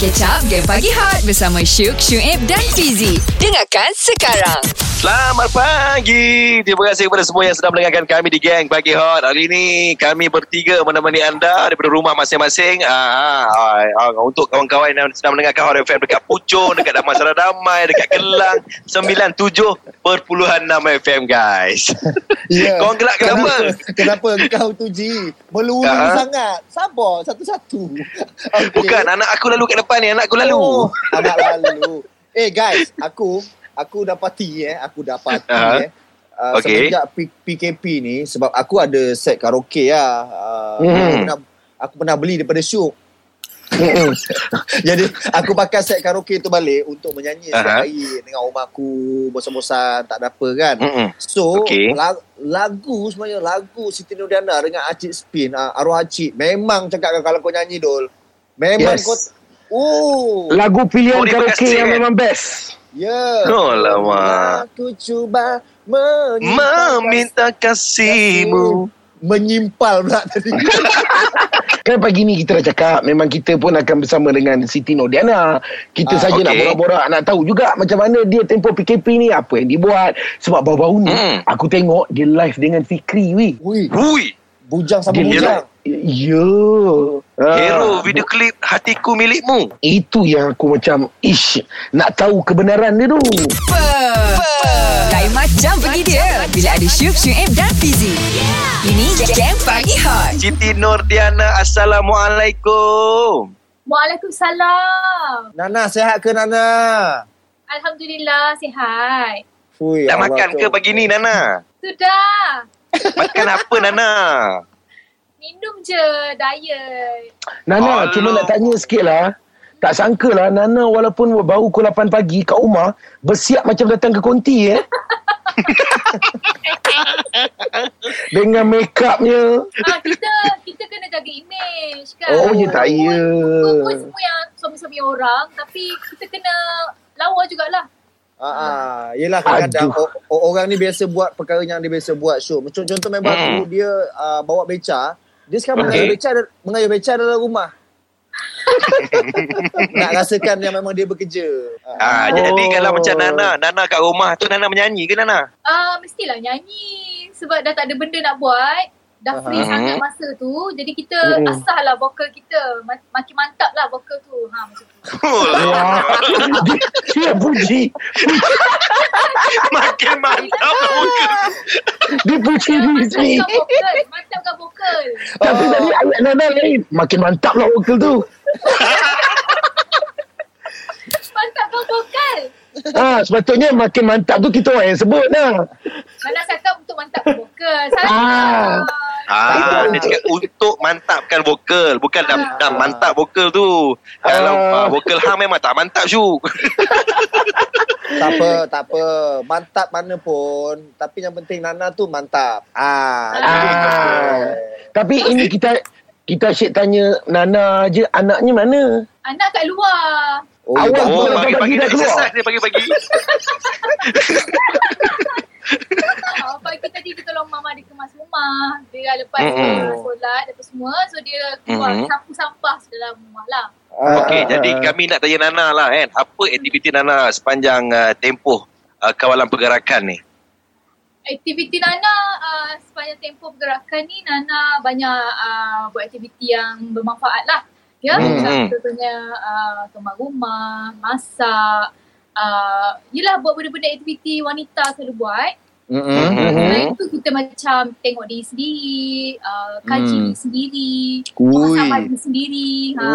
Up Game Pagi Hot Bersama Syuk, Syuib dan Fizi. Dengarkan sekarang Selamat pagi. Terima kasih kepada semua yang sedang mendengarkan kami di Gang Pagi Hot. Hari ini kami bertiga menemani anda daripada rumah masing-masing. Ah, ah, ah, untuk kawan-kawan yang sedang mendengarkan Hot FM dekat Puchong, dekat Damansara Damai, dekat Kelang, 97.6 FM guys. Ya. Kau gelak kenapa? Kenapa kau tu Ji? Melulu Ah. sangat. Sabar satu-satu. Okay. Bukan, anak aku lalu kat depan ni. Anak aku lalu. Oh, anak lalu. Eh guys, aku aku dah parti eh. Aku parti Ah. eh. Uh, Okay. Semenjak P- PKP ni sebab aku ada set karaoke lah. Uh, Hmm. aku, pernah, aku pernah beli daripada Syuk. Jadi aku pakai set karaoke tu balik untuk menyanyi Aha. setiap hari dengan rumah aku bosan-bosan tak ada apa kan. Mm-mm. So Okey. la- lagu sebenarnya lagu Siti Nurdiana dengan Acik Spin uh, arwah Acik memang cakap kalau kau nyanyi dol. Memang Yes. kau Oh, Lagu pilihan Oh, karaoke yang kan? memang best. Ya. Oh, lama. Aku cuba Meminta kasihmu. menyimpal pula tadi. Kan pagi ni kita dah cakap memang kita pun akan bersama dengan Siti Nodiana. Kita Ah, saja nak okey. borak-borak nak tahu juga macam mana dia tempoh PKP ni apa yang dibuat. Sebab baru-baru ni Hmm. aku tengok dia live dengan Fikri wi. Ui, Hui. Bujang sama bujang. Ya. Ah. Hero video klip hatiku milikmu. Itu yang aku macam ish nak tahu kebenaran dia tu. Lain macam pergi dia Bila ada Syuk, Syuib dan Fizi Ini Game Pagi Hot Siti Nordiana, Assalamualaikum. Waalaikumsalam. Nana sehat ke Nana? Alhamdulillah sihat. Fui, Dah Allah makan tu. ke pagi ni, Nana? Sudah. Makan apa, Nana? Minum je diet. Nana, Alah. cuma nak tanya sikit lah. Tak sangka lah Nana walaupun baru pukul 8 pagi kat rumah bersiap macam datang ke konti eh. Dengan make upnya. Ah kita kita kena jaga image kan. Oh, ya tak ya. Walaupun semua yang suami-suami orang tapi kita kena lawa jugalah. Ah, ah. Yelah kadang-kadang o- orang ni biasa buat perkara yang dia biasa buat show. Macam contoh member Hmm. aku dia uh, bawa beca, dia sekarang Okey. mengayuh beca mengayuh beca dalam rumah. Nak rasakan yang memang dia bekerja. Ah, Oh. Jadi kalau macam Nana, Nana kat rumah tu Nana menyanyi ke Nana? Ah mestilah nyanyi sebab dah tak ada benda nak buat. Dah free Aha. sangat masa tu. Jadi kita Mm-mm. asah lah vokal kita. Ma- Makin mantap lah vokal tu. Ha macam tu. Wah. dia, puji. Makin mantap lah muka. Dia puji Ya, diri sendiri. mantapkan vokal. Vokal. Tapi tadi awak Nana lain. Makin mantap lah vokal tu. Mantapkan vokal. Ha, sepatutnya makin mantap tu kita orang yang sebut lah. Mana cakap untuk mantapkan vokal. Salah. Ah. Ah, dia cakap untuk mantapkan vokal. Bukan dah, dah mantap vokal tu. Kalau Ah. ah, vokal hang memang tak mantap Syuk. Tak apa, tak apa. Mantap mana pun. Tapi yang penting Nana tu mantap. Ah. Ah. Tapi ini kita kita asyik tanya Nana je anaknya mana? Anak kat luar. Oh, Awak dah- Oh, Pagi-pagi pagi-pagi dah keluar. exercise dia pagi-pagi. Ah, pagi tadi dia tolong mama dia kemas rumah. Dia lepas Mm-mm. uh, solat apa semua. So dia keluar Mm-mm. sapu sampah dalam rumah lah. Ah, Okey, ah, jadi ah. kami nak tanya Nana lah kan. Apa aktiviti Nana sepanjang uh, tempoh uh, kawalan pergerakan ni? Aktiviti Nana uh, sepanjang tempoh pergerakan ni Nana banyak uh, buat aktiviti yang bermanfaat lah. Ya, contohnya uh, kemar rumah, masak. Uh, yelah buat benda-benda aktiviti wanita selalu buat. Mm-mm. Mhm. Selain tu kita macam tengok diri sendiri, uh, kaji Hmm. diri sendiri, muhasabah diri sendiri. Ha.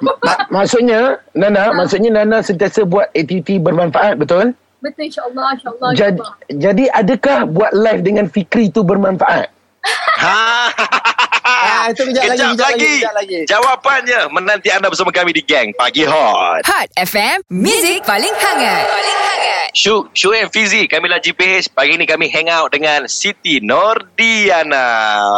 Ma- maksudnya Nana, maksudnya Nana sentiasa buat aktiviti bermanfaat, betul? Betul insyaAllah, insyaAllah. Jadi, insyaAllah. jadi adakah buat live dengan Fikri tu bermanfaat? Ha. Ah, itu kejap lagi, Kejap kejap lagi, lagi. kejap lagi. Jawapannya menanti anda bersama kami di Gang Pagi Hot. Hot FM Music paling hangat Paling Syuk, Syuk and Fizi, kami lah GPH. Pagi ni kami hang out dengan Siti Nordiana.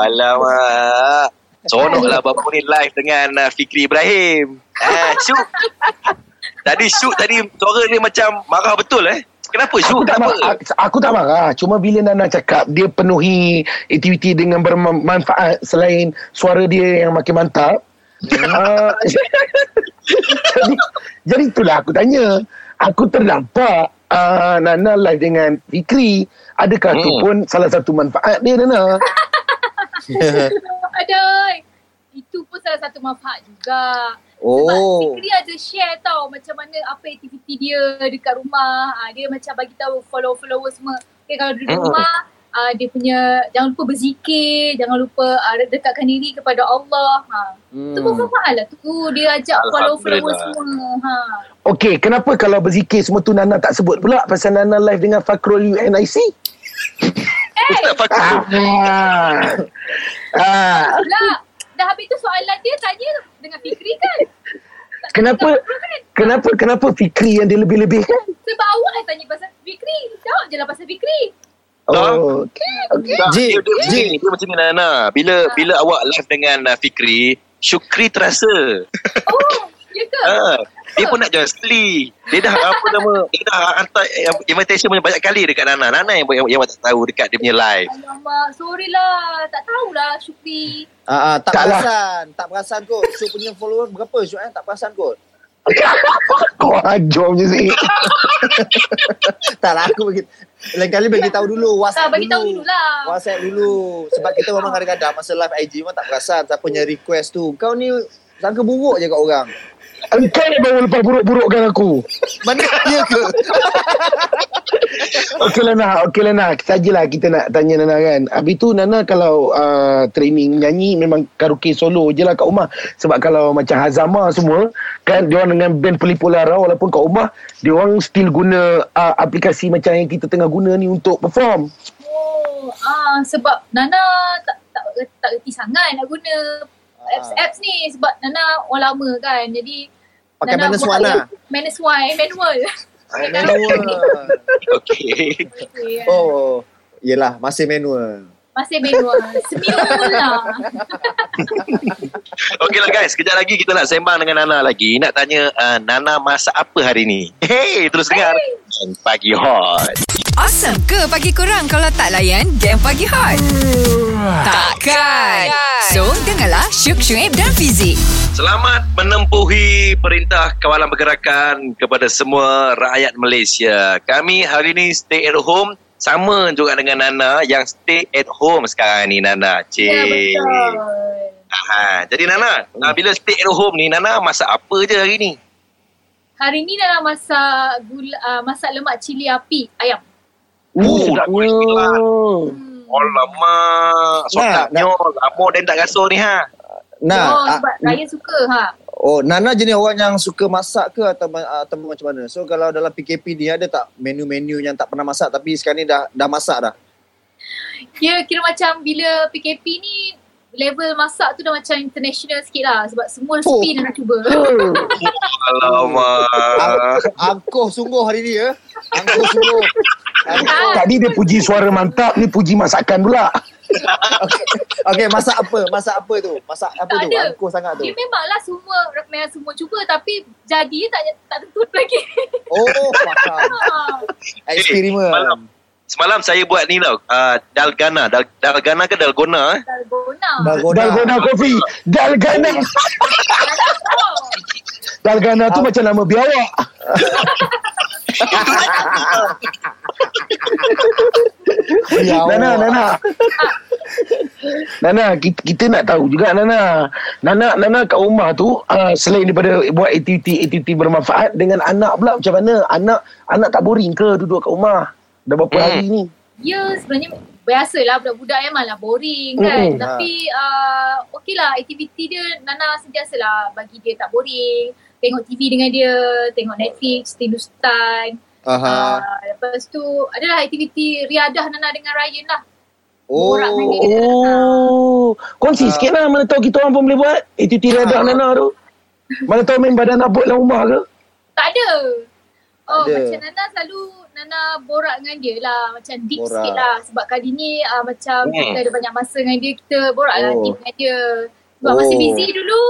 Alamak. Seronok lah Bapak ni live dengan uh, Fikri Ibrahim. Eh, Syuk. Tadi Syuk tadi suara dia macam marah betul eh. Kenapa Aku Syuk? tak, Kenapa? marah, aku, aku tak marah. Cuma bila Nana cakap dia penuhi aktiviti dengan bermanfaat selain suara dia yang makin mantap. uh, jadi, jadi itulah aku tanya. Aku ternampak uh, Nana live dengan Fikri. Adakah tu Hmm. pun salah satu manfaat dia Nana? Ada. Itu pun salah satu manfaat juga. Sebab Oh. Fikri ada share tau macam mana apa aktiviti dia dekat rumah. Ha, dia macam bagi tahu follow-follower semua. Okay, kalau di Hmm. Uh, dia punya jangan lupa berzikir, jangan lupa uh, dekatkan diri kepada Allah. Ha. Hmm. Tu pun manfaat lah tu. Dia ajak follow-follower Alhamdulillah. semua. Ha. Okey, kenapa kalau berzikir semua tu Nana tak sebut pula pasal Nana live dengan Fakrul UNIC? Ustaz Fakir. Ah. ah. Lah, dah habis tu soalan dia tanya dengan Fikri kan? Tak- Kenapa kan? kenapa kenapa Fikri yang dia lebih-lebihkan? Sebab awak yang tanya pasal Fikri. Jawab je lah pasal Fikri. Oh, okey. Tak, Ji, dia, dia, macam Ji. dia macam ni Nana. Bila bila awak live dengan uh, Fikri, Syukri terasa. Oh, ya ke? Ha, dia pun nak join sekali. Dia dah apa nama, dia dah hantar eh, invitation banyak kali dekat Nana. Nana yang, yang, yang awak tak tahu dekat dia punya live. Alamak, sorry lah. Tak tahulah Syukri. Ah, ah, tak Tak lah. perasan. Tak perasan kot. Syuk punya follower berapa Syuk eh? Tak perasan kot. Kau ajar punya si. Tak lah aku bagi. Lain kali bagi tahu dulu. Tak, WhatsApp bagi tahu dulu lah. WhatsApp dulu. Sebab kita memang kadang-kadang masa live IG memang tak perasan siapa punya request tu. Kau ni sangka buruk je kat orang. Engkau yang baru lepas buruk-burukkan aku. Mana dia ke? Okey Lana, okey Lana. Sajalah kita nak tanya Nana kan. Habis tu Nana kalau uh, training nyanyi memang karaoke solo je lah kat rumah. Sebab kalau macam Hazama semua, kan dia orang dengan band Pelipu Lara walaupun kat rumah, dia orang still guna uh, aplikasi macam yang kita tengah guna ni untuk perform. Oh, ah, sebab Nana tak tak tak reti sangat nak guna Ah. apps-apps ni sebab Nana orang lama kan. Jadi Pakai Nana minus one lah. Minus one, manual. Manual. Okey. Okay, kan. Oh, yelah masih manual. Masih manual. Semula. Okey lah guys, kejap lagi kita nak sembang dengan Nana lagi. Nak tanya uh, Nana masak apa hari ni? Hey, terus dengar. Pagi Hot. Awesome ke pagi kurang kalau tak layan game pagi hot? Takkan. So, dengarlah Syuk Syuib dan Fizik. Selamat menempuhi perintah kawalan pergerakan kepada semua rakyat Malaysia. Kami hari ni stay at home sama juga dengan Nana yang stay at home sekarang ni Nana. Cik. Ya, betul. Ha, jadi Nana, hmm. bila stay at home ni Nana masak apa je hari ni? Hari ni dalam masak gula, uh, masak lemak cili api ayam. Oh, sedapnya. Hmm. Alamak, sokapnya lama dan tak rasa ni ha. Nah, oh, ah, sebab Raya suka ha. oh Nana jenis orang yang suka masak ke atau atau macam mana? So kalau dalam PKP ni ada tak menu-menu yang tak pernah masak tapi sekarang ni dah dah masak dah? Ya kira macam bila PKP ni level masak tu dah macam international sikit lah sebab semua Oh. resipi dah nak cuba. Alamak. Angkuh sungguh hari ni ya. Angkuh sungguh. Tadi dia puji suara mantap, ni puji masakan pula. Okey, okay, masak apa? Masak apa tu? Masak apa Tak tu? ada. Angkuh sangat tu. Dia memanglah semua memang semua cuba tapi jadi tak tak tentu lagi. Oh, faham. Ha. Eksperimen. Malam. Semalam saya buat ni tau. Uh, dalgana. Dal, dalgana ke dalgona? Eh? Dalgona. Dalgona. Dalgona Coffee. Dalgana. Oh. Dalgana tu macam nama biawak. Ya Nana, Allah. Nana. Nana, kita, kita nak tahu juga Nana. Nana, Nana kat rumah tu uh, selain daripada buat aktiviti-aktiviti bermanfaat dengan anak pula macam mana? Anak anak tak boring ke duduk kat rumah? Dah berapa Hmm. hari ni? Ya sebenarnya biasalah budak-budak yang malah boring kan. Mm-mm. Tapi uh, okey lah aktiviti dia Nana sentiasalah bagi dia tak boring. Tengok TV dengan dia, tengok Netflix, Hindustan. Aha. Uh, lepas tu adalah aktiviti riadah Nana dengan Ryan lah. Oh. borak dengan dia. Oh, kongsi Ah. sikit lah mana tahu kita orang pun boleh buat aktiviti Ah. Nana tu. Mana tahu main badan abut dalam rumah ke? Tak ada. Oh, ada. macam Nana selalu Nana borak dengan dia lah. Macam deep Borak. sikit lah. Sebab kali ni uh, macam Hmm. kita ada banyak masa dengan dia. Kita borak lah Oh. deep dengan dia. Sebab masih Oh. busy dulu.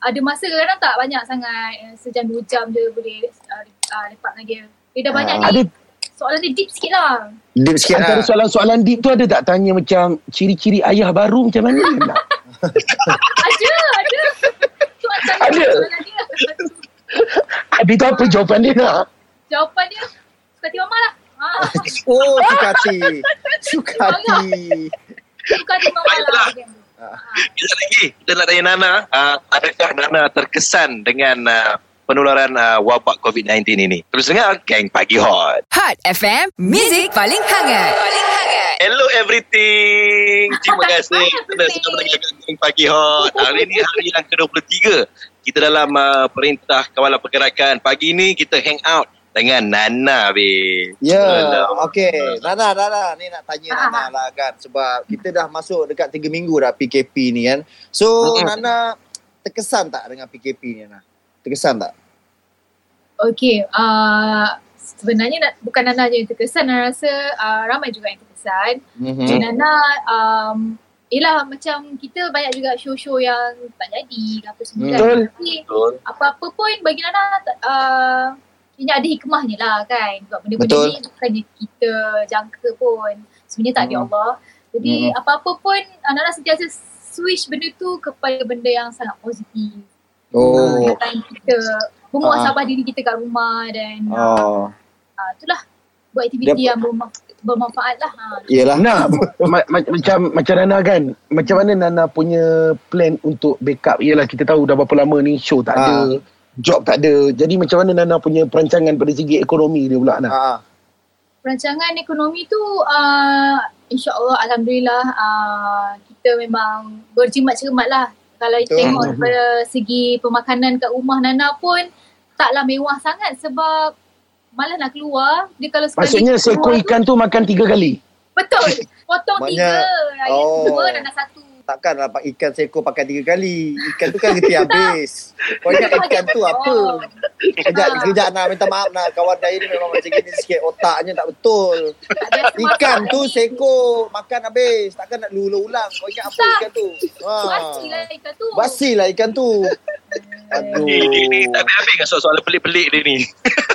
Ada masa kadang-kadang tak banyak sangat. Eh, Sejam dua jam dia boleh uh, uh, lepak dengan dia. Dia dah Ah. banyak Ada ni. Soalan dia deep sikit lah. Deep sikit antara lah. soalan-soalan deep tu ada tak tanya macam ciri-ciri ayah baru macam mana? Ada, ada. Tu Ada? dia. Habis tu apa jawapan dia nak? Jawapan dia suka hati mama lah. Ah, Oh, suka hati. Suka hati. suka hati mama lah. tu. Sekejap lagi kita nak tanya Nana, uh, adakah Nana terkesan dengan uh, penularan uh, wabak COVID-19 ini? Terus dengar Gang Pagi Hot. Hot FM, Music paling hangat. Paling hangat. Hello everything. Terima kasih kerana Banyak sudah mendengarkan Gang Pagi Hot. Hari ini hari yang ke-23. Kita dalam uh, Perintah Kawalan Pergerakan. Pagi ini kita hang out dengan Nana, be. Ya, Alah. okey. Nana, Nana, ni nak tanya Ah. Nana lah kan. Sebab kita dah masuk dekat 3 minggu dah PKP ni kan. So, Mm-mm. Nana terkesan tak dengan PKP ni Nana? Terkesan tak? Okay, uh, sebenarnya nak, bukan Nana je yang terkesan. Nana rasa uh, ramai juga yang terkesan. Mm-hmm. Hmm. Nana, um, yelah macam kita banyak juga show-show yang tak jadi ke apa semua kan. Betul. Tapi Betul. apa-apa pun bagi Nana, uh, ini ada hikmahnya lah kan. Sebab benda-benda Betul. ni bukannya kita jangka pun. Sebenarnya tak ada Hmm. Allah. Jadi Hmm. apa-apa pun uh, Nana sentiasa switch benda tu kepada benda yang sangat positif. Oh. Uh, kita memuasabah Ah. diri kita kat rumah dan uh, Oh. uh, itulah buat aktiviti Dia- yang berma- bermanfaat lah. Ha. Yelah. Nah, ma- ma- macam macam Nana kan. Macam mana Nana punya plan untuk backup? Yalah kita tahu dah berapa lama ni show tak ada, job tak ada. Jadi macam mana Nana punya perancangan pada segi ekonomi dia pula Nana? Perancangan ekonomi tu uh, insyaAllah Alhamdulillah uh, kita memang berjimat-cermat lah. Kalau Betul. tengok daripada segi pemakanan kat rumah Nana pun taklah mewah sangat sebab malah nak keluar. Dia kalau sekali Maksudnya seekor tu- ikan tu makan tiga kali. Betul. Potong Banyak. tiga. Yang Oh. dua Nana satu. Takkan dapat ikan seekor pakai tiga kali. Ikan tu kan reti habis. Kau ingat ikan tu apa? Kejap, kejap nak minta maaf nak kawan saya ni memang macam gini sikit. Otaknya tak betul. Ikan tu seekor makan habis. Takkan nak ulang-ulang. Kau ingat apa ikan tu? Ha. Basi lah ikan tu. Basi lah ikan tu. Aduh. Ni, ni, ni tak habis-habis kan soalan-soalan pelik-pelik dia ni.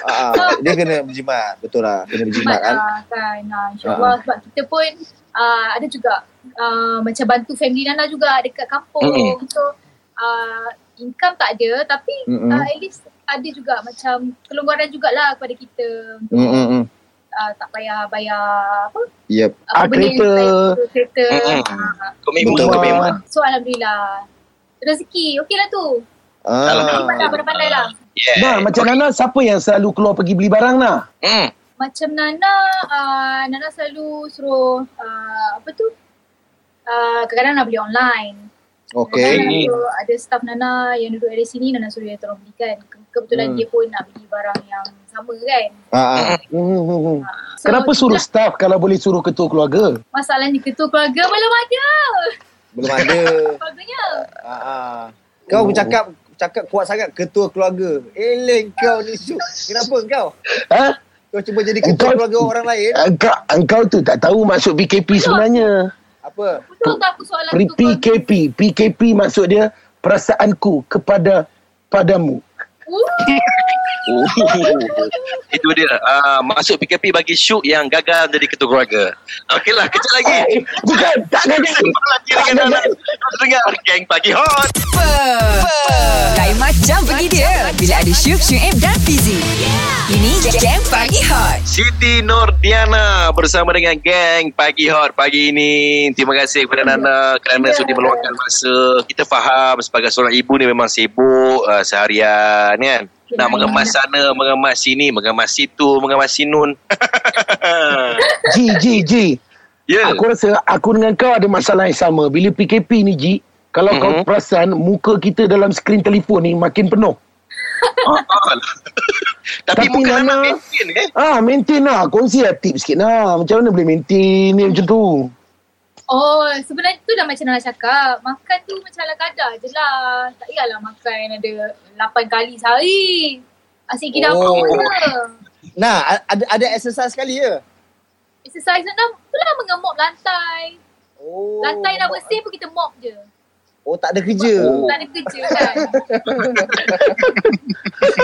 Ah, dia kena berjimat. Betul lah. Kena berjimat kan. Ah, kan. Ah, InsyaAllah sebab kita pun uh, ada juga uh, macam bantu family Nana juga dekat kampung. Mm-mm. So uh, income tak ada tapi uh, at least ada juga macam kelonggaran jugalah kepada kita untuk Hmm, hmm, hmm. uh, tak payah bayar apa Yep. apa Ah, benda kereta. kereta. Ah, Komitmen, Betul. komitmen. so alhamdulillah. Rezeki okey lah tu. Ah. Pandai pandai lah. Yeah. Nah, macam Nana siapa yang selalu keluar pergi beli barang nah? Hmm. Macam Nana, uh, Nana selalu suruh uh, apa tu? Uh, kadang-kadang nak beli online. Okay. Kadang-kadang ada, ada staff Nana yang duduk dari sini, Nana suruh dia tolong belikan. Ke- Kebetulan Hmm. dia pun nak beli barang yang sama kan. Ah, ah. Hmm, hmm. So, Kenapa suruh staff kalau boleh suruh ketua keluarga? Masalahnya ketua keluarga belum ada. Belum ada. Keluarganya. Ah, ah. Kau bercakap cakap kuat sangat ketua keluarga. Eleng kau ni Syuk. Kenapa kau? Ha? Kau cuba jadi ketua Engkau- keluarga orang lain? Engkau, engkau tu tak tahu maksud PKP sebenarnya. Apa? Betul tak aku soalan P- ketua keluarga? PKP. PKP maksud dia perasaanku kepada padamu. Uh, Itu dia. Uh, masuk PKP bagi Syuk yang gagal jadi ketua keluarga. Okeylah, kejap lagi. Eh, bukan, tak gagal. Lagi dengan dengar Gang Pagi Hot. Lain macam pergi dia bila ada Syuk, Syuib dan Fizi. Ini Gang Pagi Hot. Siti Nordiana bersama dengan Gang Pagi Hot pagi ini. Terima kasih kepada Nana kerana Ya. sudi meluangkan masa. Kita faham sebagai seorang ibu ni memang sibuk uh, seharian kan. Nak Ya, mengemas ya. sana, mengemas sini, mengemas situ, mengemas sinun. Ji, Ji, Ji. ya. Aku rasa aku dengan kau ada masalah yang sama. Bila PKP ni, Ji, kalau kau Mhm. perasan muka kita dalam skrin telefon ni makin penuh. Ah, ah. Tapi, Tapi muka Nana- maintain eh. Ah, maintain lah. Kongsi lah tips sikit lah. Macam mana boleh maintain ni macam tu? Oh, sebenarnya tu dah macam Nana cakap. Makan tu macam ala kadar je lah. Tak payahlah makan ada 8 kali sehari. Asyik kira Oh. apa. Nah, ada ada exercise sekali ya? Exercise Nana tu lah mengemop lantai. Oh. Lantai dah bersih pun kita mop je. Oh, tak ada kerja. Oh. Tak ada kerja kan.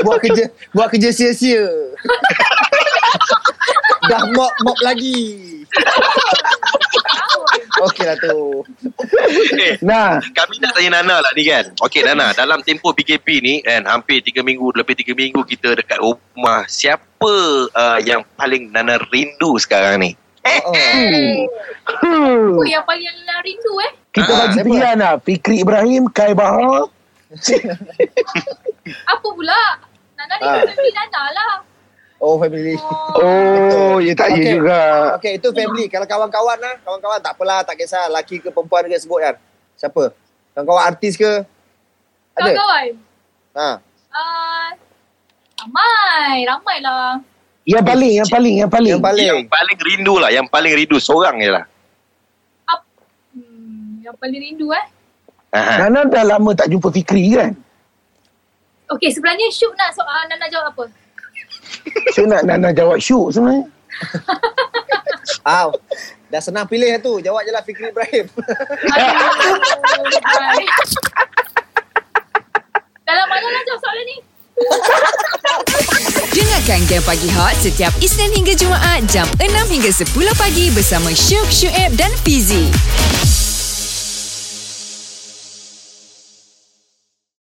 buat kerja buat kerja sia-sia. Dah mop mop lagi. Okey lah tu. Okay. Nah, Kami nak tanya Nana lah ni kan. Okey Nana, dalam tempoh PKP ni kan hampir 3 minggu, lebih 3 minggu kita dekat rumah. Siapa uh, yang paling Nana rindu sekarang ni? Oh. hmm. Apa yang paling Nana rindu eh? kita Ah, bagi siapa? pilihan lah. Fikri Ibrahim, Kai Bahar. Apa pula? Nana ni Ah. family Nana lah. Oh family. Oh, ya tak ya juga. Okey itu family. Kalau kawan-kawan lah, kawan-kawan tak apalah, tak kisah laki ke perempuan ke sebut kan. Siapa? Kawan-kawan artis ke? Ada? Kawan-kawan. Ha. Ah, ramai. Ramai lah. Yang paling, yang paling, yang paling. Yang paling. Yang paling rindu lah, yang paling rindu seorang je lah. Hmm, yang paling rindu eh. Ha. Nana dah lama tak jumpa Fikri kan? Okey, sebenarnya Syuk nak soal Nana jawab apa? So nak Nana jawab syuk sebenarnya. Ah, dah senang pilih tu. Jawab je lah Fikri Ibrahim. Dalam mana nak jawab soalan ni? Dengarkan Game Pagi Hot setiap Isnin hingga Jumaat jam 6 hingga 10 pagi bersama Syuk, Syuib dan Fizi.